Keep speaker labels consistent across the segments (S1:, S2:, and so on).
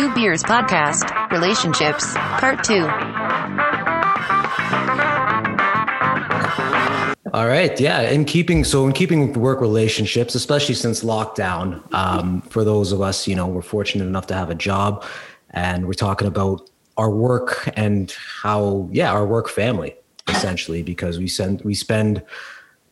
S1: Two Beers Podcast Relationships, Part 2.
S2: All right, yeah. In keeping so in keeping with work relationships, especially since lockdown, um, for those of us, you know, we're fortunate enough to have a job, and we're talking about our work and how, yeah, our work family essentially, because we send we spend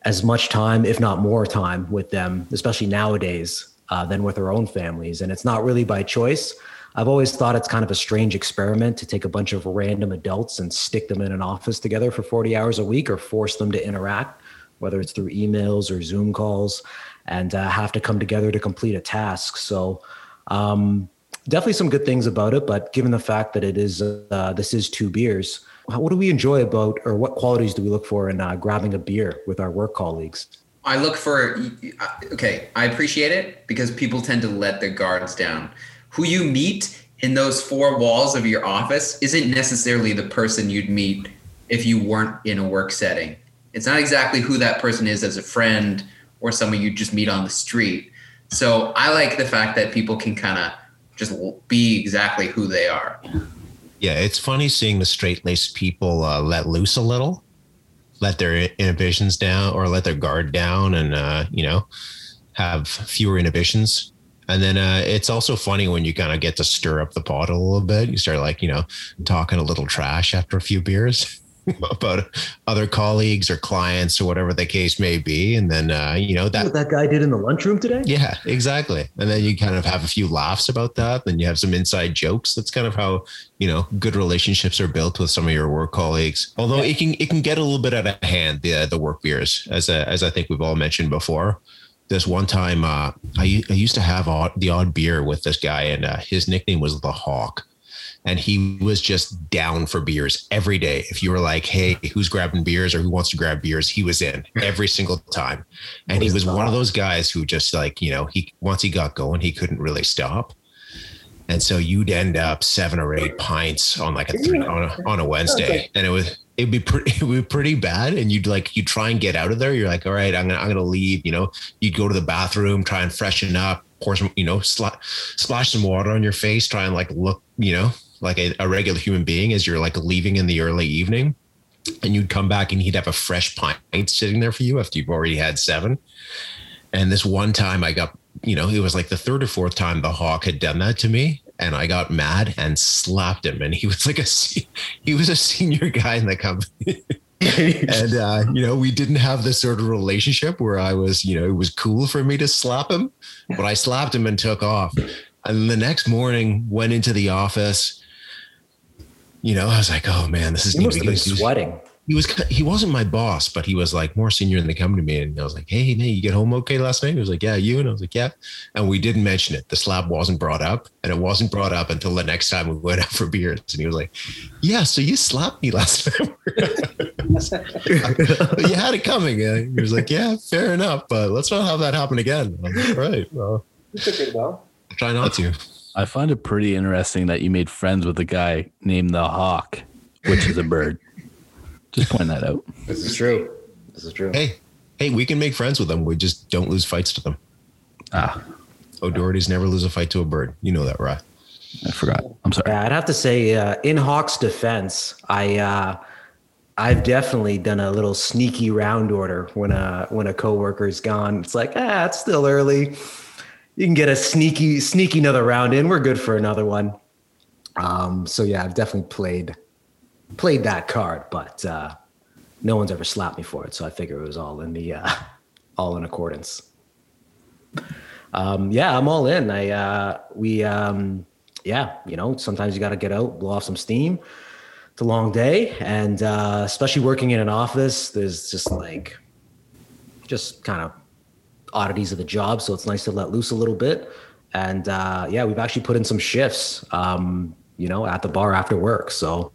S2: as much time, if not more time, with them, especially nowadays, uh, than with our own families, and it's not really by choice. I've always thought it's kind of a strange experiment to take a bunch of random adults and stick them in an office together for 40 hours a week or force them to interact, whether it's through emails or Zoom calls, and uh, have to come together to complete a task. So, um, definitely some good things about it. But given the fact that it is, uh, this is two beers, what do we enjoy about, or what qualities do we look for in uh, grabbing a beer with our work colleagues?
S3: I look for, okay, I appreciate it because people tend to let their guards down who you meet in those four walls of your office isn't necessarily the person you'd meet if you weren't in a work setting. It's not exactly who that person is as a friend or someone you just meet on the street. So I like the fact that people can kind of just be exactly who they are.
S4: Yeah, it's funny seeing the straight laced people uh, let loose a little, let their inhibitions down or let their guard down and, uh, you know, have fewer inhibitions and then uh, it's also funny when you kind of get to stir up the pot a little bit. You start like, you know, talking a little trash after a few beers about other colleagues or clients or whatever the case may be. And then, uh, you know, that
S2: that guy did in the lunchroom today.
S4: Yeah, exactly. And then you kind of have a few laughs about that. Then you have some inside jokes. That's kind of how, you know, good relationships are built with some of your work colleagues. Although yeah. it can, it can get a little bit out of hand, the, the work beers, as, a, as I think we've all mentioned before this one time uh, I, I used to have odd, the odd beer with this guy and uh, his nickname was the hawk. And he was just down for beers every day. If you were like hey who's grabbing beers or who wants to grab beers? He was in every single time. And he was one of those guys who just like you know he once he got going he couldn't really stop. And so you'd end up seven or eight pints on like a three, on a, on a wednesday. And it was it'd be pretty it would be pretty bad. And you'd like you try and get out of there. You're like all right i'm gonna i'm gonna leave you know? You'd go to the bathroom try and freshen up pour some you know sl- splash some water on your face try and like look you know like a, a regular human being as you're like leaving in the early evening. And you'd come back and he'd have a fresh pint sitting there for you after you've already had seven. And this one time i got you know it was like the third or fourth time the hawk had done that to me and I got mad and slapped him. And he was like a he was a senior guy in the company. and uh, you know, we didn't have this sort of relationship where I was, you know, it was cool for me to slap him, but I slapped him and took off. And the next morning, went into the office. You know, I was like, "Oh man, this is."
S2: You must have been sweating
S4: he was he wasn't my boss, but he was like more senior in the company. Me and I was like, "Hey, man, you get home okay last night?" He was like, "Yeah, you." And I was like, "Yeah." And we didn't mention it. The slab wasn't brought up, and it wasn't brought up until the next time we went out for beers. And he was like, "Yeah, so you slapped me last time." you had it coming. And he was like, "Yeah, fair enough, but let's not have that happen again." I like, right. Well, you took it well. Try not to.
S5: I find it pretty interesting that you made friends with a guy named the Hawk, which is a bird. Just point that out.
S2: This is true. This is true.
S4: Hey, hey, we can make friends with them. We just don't lose fights to them.
S5: Ah.
S4: O'Doherty's never lose a fight to a bird. You know that, right?
S5: I forgot. I'm sorry.
S2: Yeah, I'd have to say, uh, in Hawk's defense, I uh, I've definitely done a little sneaky round order when a when a coworker's gone. It's like, ah, it's still early. You can get a sneaky sneaky another round in. We're good for another one. Um, so yeah, I've definitely played played that card, but uh, no one's ever slapped me for it. So I figure it was all in the uh, all in accordance. Um, yeah, I'm all in. I uh, we um, yeah, you know, sometimes you got to get out, blow off some steam. It's a long day, and uh, especially working in an office, there's just like just kind of oddities of the job. So it's nice to let loose a little bit. And uh, yeah, we've actually put in some shifts, um, you know, at the bar after work. So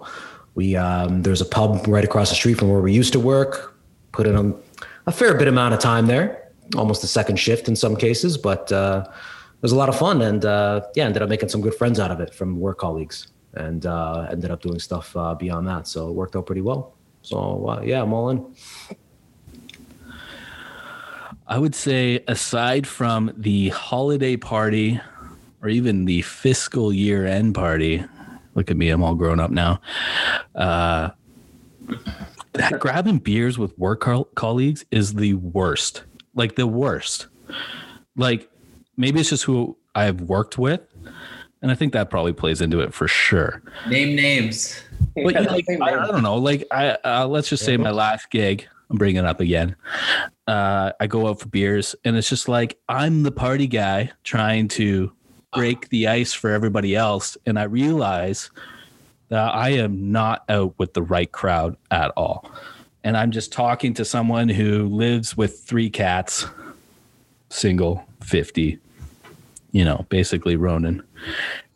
S2: we um, there's a pub right across the street from where we used to work. Put in a, a fair bit amount of time there, almost a second shift in some cases, but uh, it was a lot of fun. And uh, yeah, ended up making some good friends out of it from work colleagues, and uh, ended up doing stuff uh, beyond that. So it worked out pretty well. So uh, yeah, I'm all in.
S5: I would say, aside from the holiday party or even the fiscal year end party, look at me, I'm all grown up now. Uh, that grabbing beers with work col- colleagues is the worst, like the worst. Like maybe it's just who I've worked with, and I think that probably plays into it for sure.
S3: Name names.
S5: But you, like, I, I don't know. Like, I uh, let's just say my last gig. I'm bringing it up again. Uh, I go out for beers, and it's just like I'm the party guy trying to break the ice for everybody else, and I realize that I am not out with the right crowd at all. And I'm just talking to someone who lives with three cats, single, 50, you know, basically Ronan.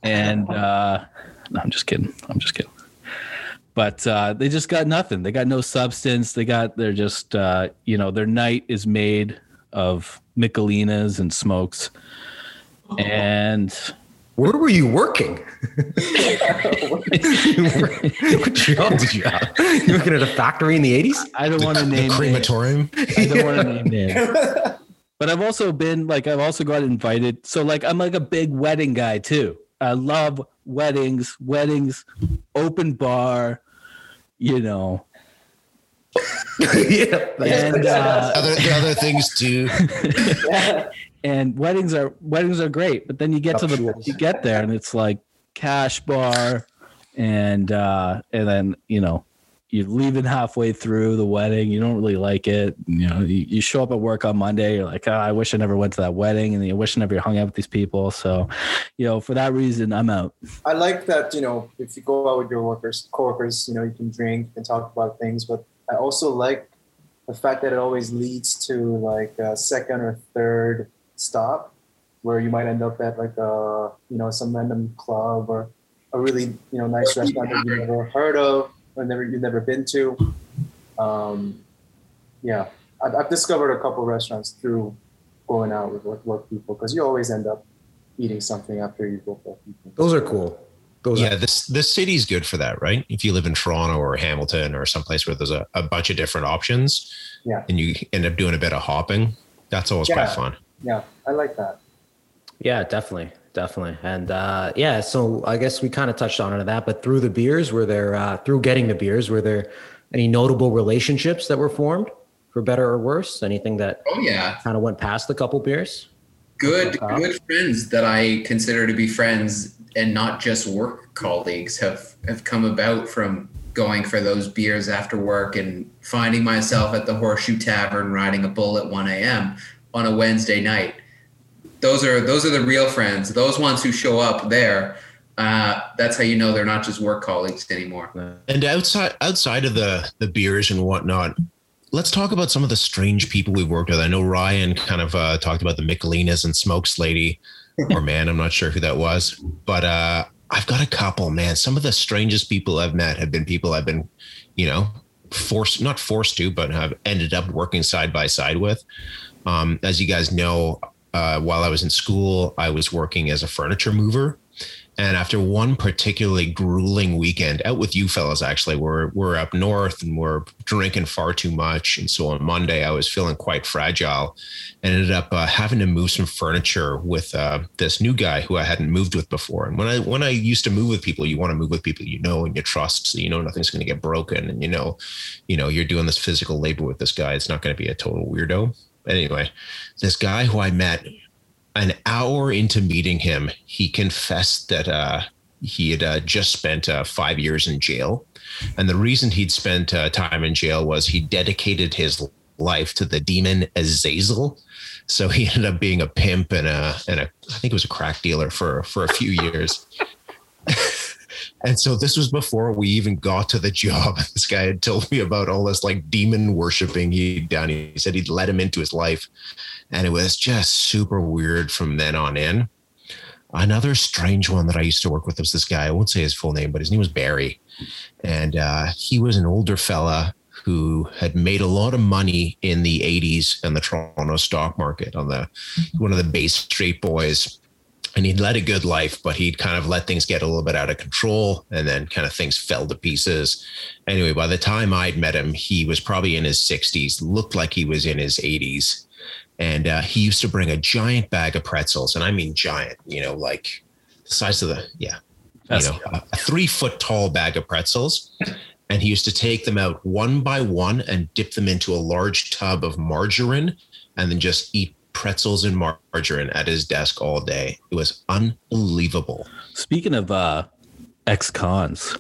S5: And uh, no, I'm just kidding. I'm just kidding. But uh, they just got nothing. They got no substance. They got, they're just, uh, you know, their night is made of Michelinas and smokes. And
S2: Where were you working? what job did you have? You working at a factory in the 80s?
S5: I don't want to
S4: The
S5: name names.
S4: crematorium.
S5: I don't want to name names. But I've also been like I've also got invited. So like I'm like a big wedding guy too. I love weddings, weddings, open bar, you know.
S2: yeah.
S5: And uh,
S4: Other, other things too.
S5: And weddings are weddings are great, but then you get to the you get there and it's like cash bar and uh and then, you know, you're leaving halfway through the wedding, you don't really like it. You know, you, you show up at work on Monday, you're like, oh, I wish I never went to that wedding, and you wish I never hung out with these people. So, you know, for that reason, I'm out.
S6: I like that, you know, if you go out with your workers, coworkers, you know, you can drink, you can talk about things, but I also like the fact that it always leads to like a second or third stop where you might end up at like a, you know, some random club or a really, you know, nice restaurant that you've never heard of or never, you've never been to. Um, yeah, I've, I've discovered a couple restaurants through going out with work, work people because you always end up eating something after you go for people.
S2: Those are cool. Those
S4: Yeah,
S2: are,
S4: this this city's good for that, right? If you live in Toronto or Hamilton or someplace where there's a, a bunch of different options,
S6: Yeah.
S4: and you end up doing a bit of hopping, that's always
S6: Yeah.
S4: quite fun.
S6: Yeah, I like that.
S2: yeah, definitely. Definitely. And uh, yeah, so I guess we kind of touched on it that, but through the beers, were there, uh, through getting the beers, were there any notable relationships that were formed for better or worse? Anything that
S3: Oh yeah,
S2: kind of went past the couple beers?
S3: good
S2: Uh-huh.
S3: good friends that I consider to be friends and not just work colleagues have have come about from going for those beers after work and finding myself at the Horseshoe Tavern riding a bull at 1 a.m. on a Wednesday night. Those are those are the real friends. Those ones who show up there. Uh, that's how you know they're not just work colleagues anymore.
S4: And outside outside of the the beers and whatnot, let's talk about some of the strange people we've worked with. I know Ryan kind of uh, talked about the Michelinas and Smokes lady, or man, I'm not sure who that was, but uh, I've got a couple. Man, some of the strangest people I've met have been people I've been, you know, forced not forced to, but have ended up working side by side with. Um, as you guys know, uh, while I was in school, I was working as a furniture mover. And after one particularly grueling weekend out with you fellas, actually, we're we're up north and we're drinking far too much. And so on Monday, I was feeling quite fragile, and ended up uh, having to move some furniture with uh, this new guy who I hadn't moved with before. And when I when I used to move with people, you want to move with people you know and you trust, so you know nothing's going to get broken, and you know, you know, you're doing this physical labor with this guy. It's not going to be a total weirdo. Anyway, this guy who I met an hour into meeting him, he confessed that uh, he had uh, just spent uh, five years in jail. And the reason he'd spent uh, time in jail was he dedicated his life to the demon Azazel. So he ended up being a pimp and a, and a I think it was a crack dealer for, for a few years. and so this was before we even got to the job. This guy had told me about all this like demon worshiping he'd done. He said he'd let him into his life and it was just super weird from then on in. Another strange one that I used to work with was this guy. I won't say his full name, but his name was Barry, and uh, he was an older fella who had made a lot of money in the '80s in the Toronto stock market on the one of the Bay Street boys. And he'd led a good life, but he'd kind of let things get a little bit out of control, and then kind of things fell to pieces. Anyway, by the time I'd met him, he was probably in his 60s, looked like he was in his 80s and uh, he used to bring a giant bag of pretzels, and I mean giant, you know, like the size of the yeah,
S5: That's-
S4: you know, a, a three foot tall bag of pretzels. And he used to take them out one by one and dip them into a large tub of margarine, and then just eat pretzels and margarine at his desk all day. It was unbelievable.
S5: Speaking of uh, ex cons,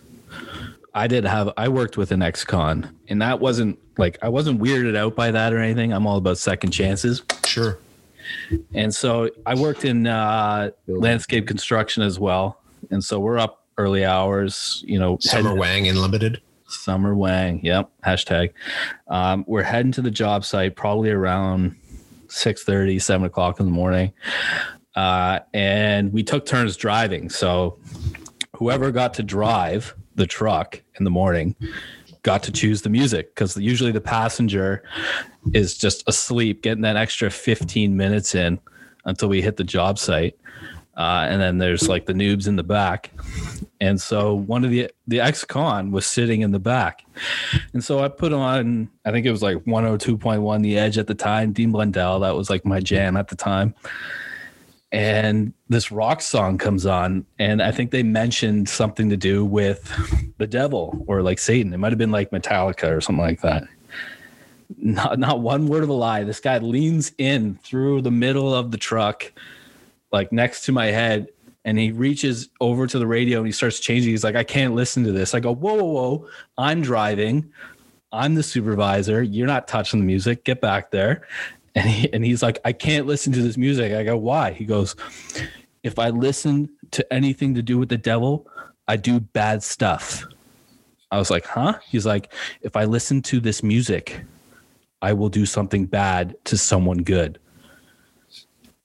S5: I did have I worked with an ex con, and that wasn't like I wasn't weirded out by that or anything. I'm all about second chances,
S4: Sure.
S5: and so I worked in uh, landscape construction as well, and so we're up early hours. You know,
S4: Summer
S5: heading-
S4: Wang Unlimited.
S5: Summer Wang. Yep. Hashtag. Um, we're heading to the job site probably around 6 7 o'clock in the morning. Uh, and we took turns driving. So whoever got to drive the truck in the morning got to choose the music because usually the passenger is just asleep, getting that extra 15 minutes in until we hit the job site. Uh, and then there's like the noobs in the back. And so one of the the ex-con was sitting in the back. And so I put on, I think it was like 102.1 The Edge at the time, Dean Blundell. That was like my jam at the time. And this rock song comes on, and I think they mentioned something to do with the devil or like Satan. It might have been like Metallica or something like that. Not not one word of a lie. This guy leans in through the middle of the truck, like next to my head, and he reaches over to the radio and he starts changing. He's like, I can't listen to this. I go, whoa, whoa, whoa. I'm driving. I'm the supervisor. You're not touching the music. Get back there. And, he, and he's like, I can't listen to this music. I go, why? He goes, if I listen to anything to do with the devil, I do bad stuff. I was like, huh? He's like, if I listen to this music, I will do something bad to someone good.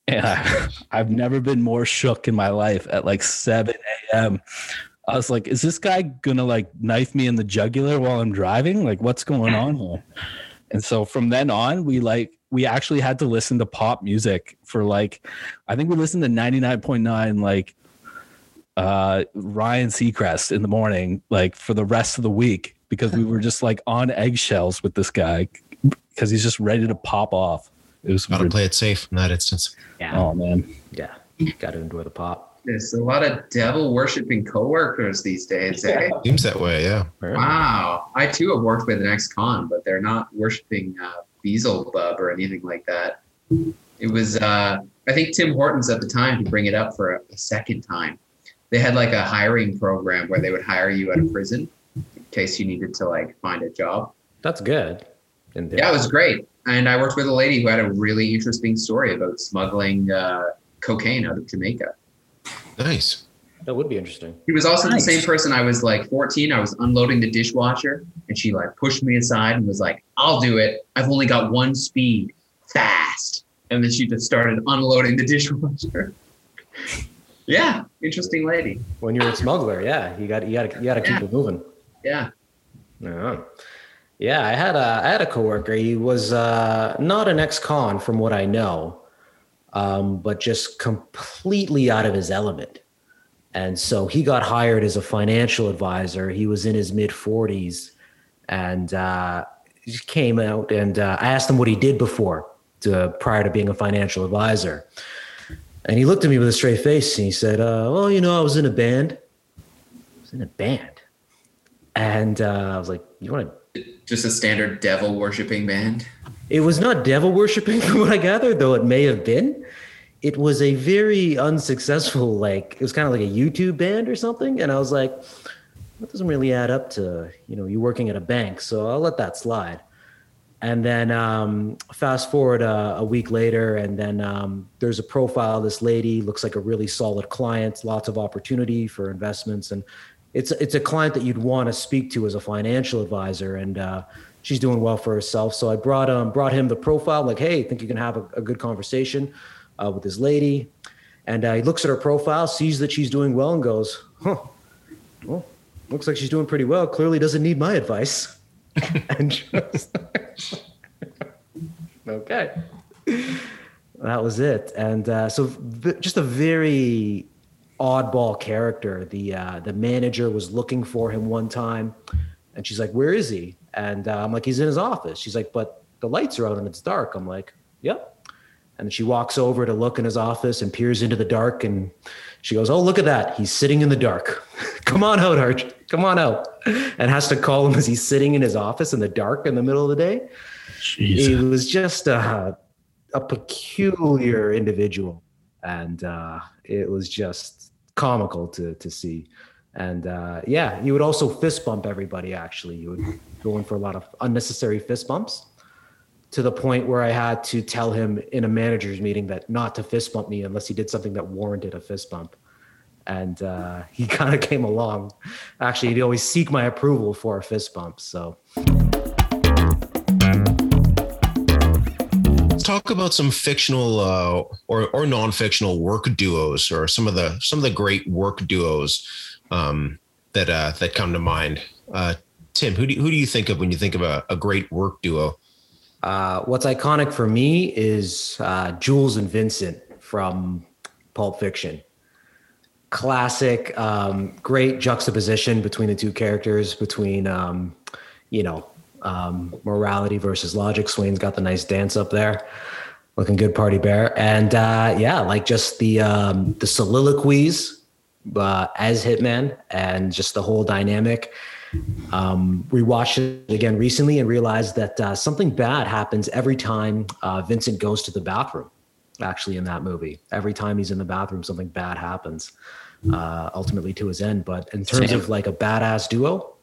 S5: And I, I've never been more shook in my life at like 7 a.m. I was like, is this guy gonna like knife me in the jugular while I'm driving? Like, what's going on here? And so from then on, we like we actually had to listen to pop music for like I think we listened to 99.9 like uh Ryan Seacrest in the morning, like for the rest of the week, because we were just like on eggshells with this guy because he's just ready to pop off. It was
S4: Got to play it safe in that instance.
S2: Yeah.
S5: oh man.
S2: Yeah. Got to enjoy the pop.
S3: There's a lot of devil worshipping coworkers these days. Eh?
S4: Seems that way, yeah.
S3: Wow. I too have worked with an ex-con, but they're not worshiping uh, Beelzebub or anything like that. It was, uh, I think Tim Hortons at the time to bring it up for a, a second time. They had like a hiring program where they would hire you out of prison in case you needed to like find a job.
S2: That's good. And
S3: Yeah, it was great. And I worked with a lady who had a really interesting story about smuggling uh, cocaine out of Jamaica.
S4: Nice.
S2: That would be interesting.
S3: He was also
S5: Nice.
S3: the same person. I was like 14. I was unloading the dishwasher, and she like pushed me aside and was like, "I'll do it. I've only got one speed, fast." And then she just started unloading the dishwasher. yeah, interesting lady.
S2: When you're a smuggler, yeah, you got you got to you got to keep
S3: Yeah.
S2: it moving.
S3: Yeah.
S2: Yeah. Yeah, I had a I had a coworker. He was uh, not an ex-con, from what I know, um, but just completely out of his element. And so he got hired as a financial advisor. He was in his mid 40s, and uh, he came out. And uh, I asked him what he did before, to, prior to being a financial advisor. And he looked at me with a straight face and he said, uh, "Well, you know, I was in a band. I was in a band." And uh, I was like, "You want to
S3: Just a standard devil worshipping band.
S2: it was not devil worshiping from what I gathered, though it may have been. It was a very unsuccessful, like it was kind of like a YouTube band or something. And I was like, that doesn't really add up to, you know, you working at a bank. So I'll let that slide. And then um, fast forward uh, a week later, and then um, there's a profile this lady, looks like a really solid client, lots of opportunity for investments. And it's, it's a client that you'd want to speak to as a financial advisor. And uh, she's doing well for herself. So I brought, um, brought him the profile, like, hey, think you can have a, a good conversation uh, with this lady. And uh, he looks at her profile, sees that she's doing well, and goes, huh, well, looks like she's doing pretty well. Clearly doesn't need my advice. and just, okay. That was it. And uh, so v- just a very oddball character. The uh, the manager was looking for him one time, and she's like, "Where is he?" And uh, I'm like, "He's in his office." She's like, "But the lights are out and it's dark." I'm like, "Yep." And she walks over to look in his office and peers into the dark. And she goes, Oh, look at that. He's sitting in the dark. Come on out, Arch. Come on out. And has to call him as he's sitting in his office in the dark in the middle of the day.
S5: Jeez.
S2: He was just a, a peculiar individual. And uh, it was just comical to, to see. And uh, yeah, he would also fist bump everybody, actually. He would go in for a lot of unnecessary fist bumps to the point where I had to tell him in a manager's meeting that not to fist bump me unless he did something that warranted a fist bump. And uh, he kind of came along. Actually, he'd always seek my approval for a fist bump. So
S4: talk about some fictional uh, or or non-fictional work duos, or some of the some of the great work duos um, that uh, that come to mind. Uh, Tim, who do you, who do you think of when you think of a, a great work duo?
S2: Uh, what's iconic for me is uh, Jules and Vincent from Pulp Fiction. Classic, um, great juxtaposition between the two characters, between, um, you know, um, morality versus logic. Swain's got the nice dance up there, looking good, party bear. And uh, yeah, like just the um, the soliloquies uh, as Hitman and just the whole dynamic. Um, rewatched it again recently and realized that uh, something bad happens every time uh, Vincent goes to the bathroom. Actually, in that movie, every time he's in the bathroom, something bad happens. Uh, ultimately, to his end. But in terms
S5: Same.
S2: of like a badass duo,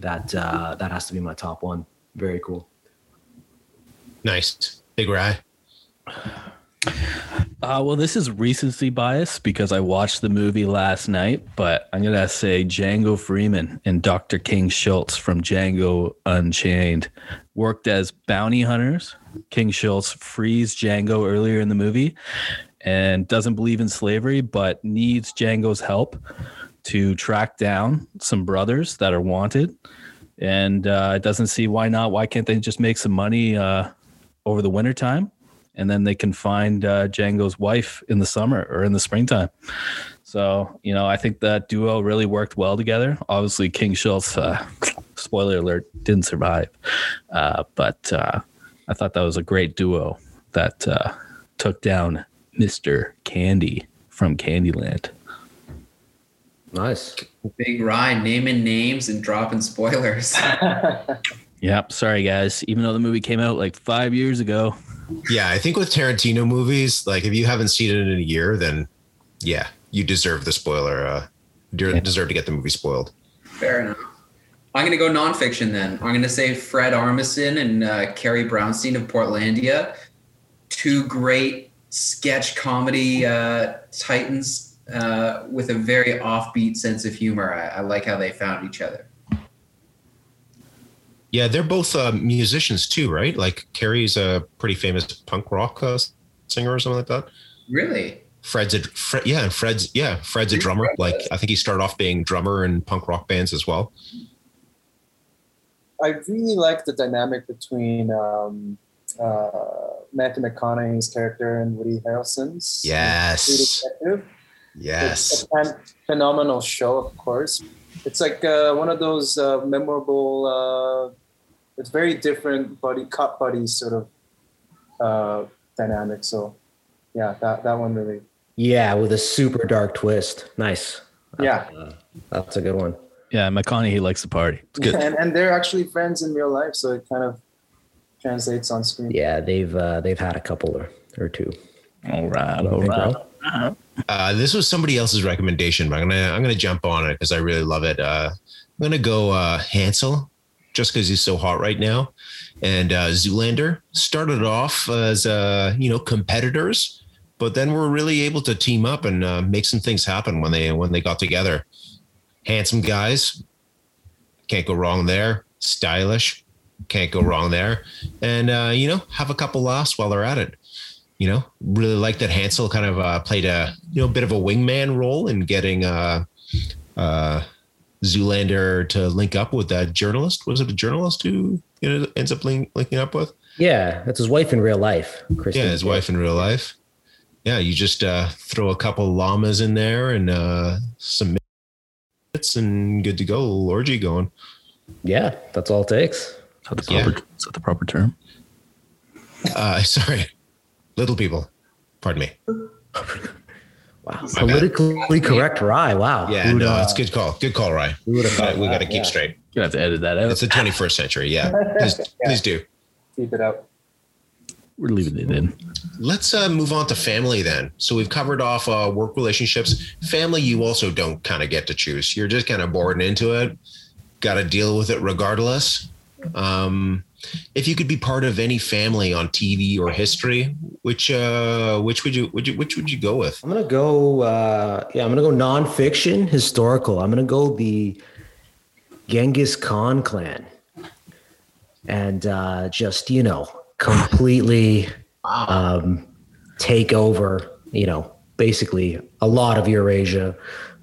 S2: that uh, that has to be my top one. Very cool.
S4: Nice, Big Rye.
S5: Uh, well, this is recency bias because I watched the movie last night, but I'm gonna say Django Freeman and Dr. King Schultz from Django Unchained worked as bounty hunters. King Schultz frees Django earlier in the movie and doesn't believe in slavery, but needs Django's help to track down some brothers that are wanted, and uh, doesn't see why not. Why can't they just make some money uh, over the wintertime? And then they can find uh, Django's wife in the summer or in the springtime. So, you know, I think that duo really worked well together. Obviously, King Schultz, uh, spoiler alert, didn't survive. Uh, but uh, I thought that was a great duo that uh, took down Mr. Candie from Candyland.
S2: Nice.
S3: Big Ryan naming names and dropping spoilers.
S5: Yep. Sorry, guys. Even though the movie came out like five years ago,
S4: Yeah, I think with Tarantino movies, like if you haven't seen it in a year, then yeah, you deserve the spoiler. Uh, you deserve to get the movie spoiled.
S3: Fair enough. I'm gonna go nonfiction then. I'm gonna say Fred Armisen and uh, Carrie Brownstein of Portlandia, two great sketch comedy uh, titans uh, with a very offbeat sense of humor. I, I like how they found each other.
S4: Yeah, they're both uh, musicians too, right? Like Carrie's a pretty famous punk rock uh, singer or something like that.
S3: Really?
S4: Fred's a Fred, yeah, and Fred's yeah, Fred's a drummer. Like I think he started off being drummer in punk rock bands as well.
S6: I really like the dynamic between um, uh, Matthew McConaughey's character and Woody Harrelson's.
S4: Yes. Yes.
S6: Phenomenal show, of course. It's like uh, one of those uh, memorable. It's very different buddy cop buddy sort of uh, dynamic. So, yeah, that that one really.
S2: Yeah, with a super dark twist. Nice.
S6: Yeah,
S2: Uh, that's a good one.
S5: yeah, McConaughey likes to party. It's good.
S6: and and they're actually friends in real life, so it kind of translates on screen.
S2: Yeah, they've uh, they've had a couple or, or two.
S5: All right.
S2: Don't
S5: All
S2: think,
S5: right.
S2: Ro?
S4: Uh, this was somebody else's recommendation, but I'm gonna I'm gonna jump on it because I really love it. Uh, I'm gonna go uh, Hansel, just because he's so hot right now, and uh, Zoolander started off as uh, you know competitors, but then we were really able to team up and uh, make some things happen when they when they got together. Handsome guys, can't go wrong there. Stylish, can't go wrong there, and uh, you know have a couple laughs while they're at it you know, really like that Hansel kind of uh, played a you know bit of a wingman role in getting uh, uh, Zoolander to link up with that journalist. Was it a journalist who you know ends up link, linking up with?
S2: Yeah, that's his wife in real life. Kristen
S4: Yeah, his
S2: Stewart.
S4: wife in real life. Yeah, you just uh, throw a couple llamas in there and uh, some minutes and good to go. Little orgy going.
S2: Yeah, that's all it takes.
S5: Is that the
S4: Yeah.
S5: proper, is that the proper term?
S4: Uh, sorry. Little people. Pardon me.
S2: Wow.
S4: My
S2: Politically correct rye. Wow.
S4: Yeah,
S2: Who'd,
S4: no,
S2: uh,
S4: it's good call. Good call, Rye.
S2: who would've thought
S4: we got to keep
S2: Yeah.
S4: straight.
S5: You're going to have to edit that out.
S4: It's the 21st century. Yeah, please, please do.
S6: Keep it out.
S5: We're leaving it in.
S4: Let's uh, move on to family then. So we've covered off uh, work relationships. Family, you also don't kind of get to choose. You're just kind of born into it. Got to deal with it regardless. Um, if you could be part of any family on TV or history, which uh, which would you would you which would you go with?
S2: I'm gonna go. Uh, yeah, I'm gonna go nonfiction, historical. I'm gonna go the Genghis Khan clan, and uh, just you know completely
S3: Wow.
S2: um, take over. You know, basically a lot of Eurasia,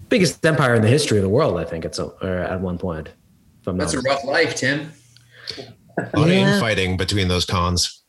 S2: biggest empire in the history of the world. I think it's uh, at one point. If I'm not
S3: That's a rough life, Tim.
S4: A lot
S2: Yeah.
S4: of infighting between those Khans.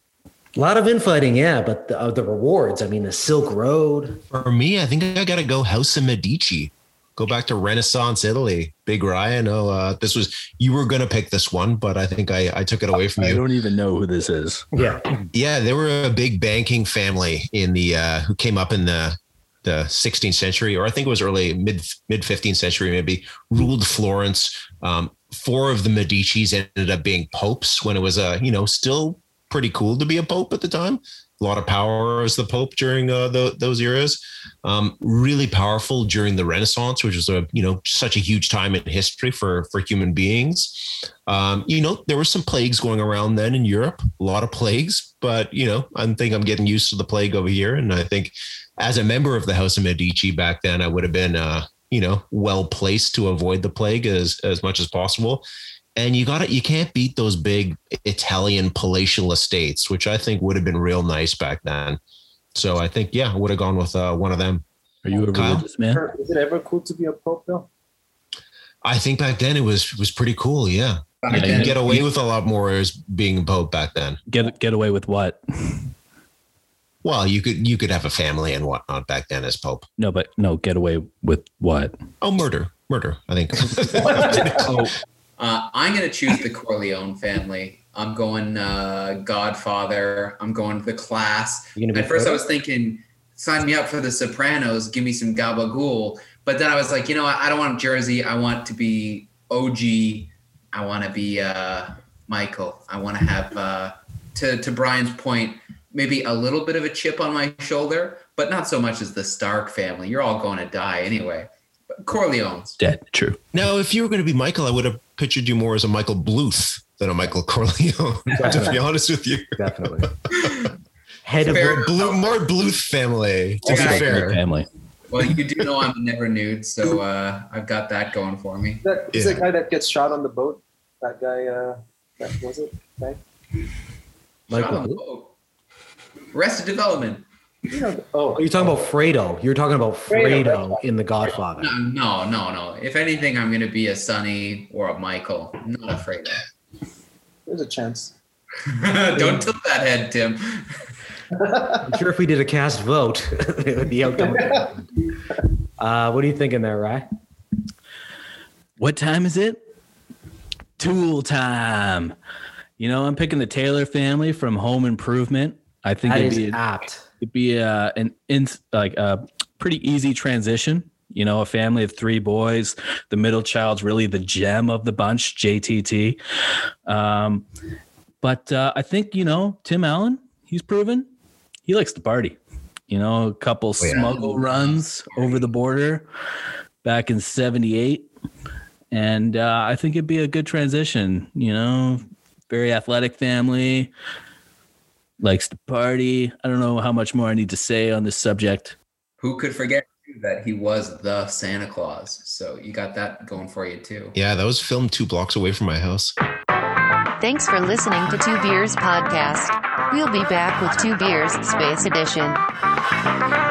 S2: A lot of infighting, yeah, but the, uh, the rewards. I mean, the Silk Road.
S4: For me, I think I got to go House of Medici. Go back to Renaissance Italy. Big Ryan. Oh, uh, this was you were going to pick this one, but I think I, I took it away from you.
S5: I
S4: you.
S5: don't even know who this is.
S2: Yeah,
S4: Yeah, they were a big banking family in the uh, who came up in the the 16th century, or I think it was early mid mid 15th century, maybe ruled Florence. Um, four of the Medici's ended up being popes when it was uh, you know still pretty cool to be a pope at the time. A lot of power as the pope during uh, tho- those eras. Um, really powerful during the Renaissance, which was a you know such a huge time in history for for human beings. Um, you know, there were some plagues going around then in Europe, a lot of plagues, but you know, I think I'm getting used to the plague over here. And I think as a member of the House of Medici back then, I would have been, uh, you know, well placed to avoid the plague as, as much as possible. And you got it. You can't beat those big Italian palatial estates, which I think would have been real nice back then. So I think, yeah, I would have gone with uh, one of them.
S5: Are you a
S4: Kyle?
S5: religious man?
S6: Is it ever cool to be a pope though?
S4: I think back then it was was pretty cool. Yeah,
S3: Back
S5: Yeah,
S4: you
S3: then,
S4: could get away with a lot more as being a pope back then.
S5: Get get away with what?
S4: Well, you could you could have a family and whatnot back then as Pope.
S5: No, but no, get away with what?
S4: Oh, murder, murder. I think.
S5: Oh,
S3: Uh, I'm going to choose the Corleone family. I'm going uh, Godfather. I'm going to the class.
S2: You gonna be
S3: At first, I was thinking, sign me up for The Sopranos. Give me some gabagool. But then I was like, you know what? I don't want Jersey. I want to be OG. I want to be uh, Michael. I want to have, uh, to to Brian's point, maybe a little bit of a chip on my shoulder, but not so much as the Stark family. You're all going to die anyway. But Corleones.
S5: dead. True.
S4: now, if you were going to be Michael, I would have pictured you more as a Michael Bluth than a Michael Corleone. to be honest with you,
S2: definitely. Head of
S3: Fair.
S4: Blue, more Bluth family. To
S3: Okay.
S4: be fair,
S5: family.
S3: Well, you do know I'm never nude, so uh, I've got that going for me.
S6: That is
S4: Yeah.
S6: the guy that gets shot on the boat. That guy. Uh, that was it. Right?
S2: Michael
S3: Shot on the
S2: who?
S3: boat. Arrested Development.
S6: Oh, You know. Oh,
S2: Are you talking about Fredo? You're talking about
S6: Fredo,
S2: Fredo in The Godfather.
S3: No, no, no, no. If anything, I'm going to be a Sonny or a Michael. Not a Fredo.
S6: There's a chance.
S3: Don't tilt that head, Tim.
S2: I'm sure if we did a cast vote, it would be outcome. would be uh, what are you thinking there, Rye?
S5: What time is it? Tool time. You know, I'm picking the Taylor family from Home Improvement. I think
S2: That
S5: it'd
S2: is
S5: be
S2: apt.
S5: it'd be uh, an in, like a pretty easy transition. You know, a family of three boys. The middle child's really the gem of the bunch, JTT. Um, but uh, I think you know Tim Allen. He's proven he likes to party. You know, a couple
S4: Oh, yeah.
S5: smuggle runs over the border back in '78, and uh, I think it'd be a good transition. You know, very athletic family likes to party. I don't know how much more I need to say on this subject.
S3: Who could forget that he was the Santa Claus? So you got that going for you too.
S4: yeah, that was filmed two blocks away from my house.
S1: Thanks for listening to Two Beers Podcast. We'll be back with Two Beers Space Edition.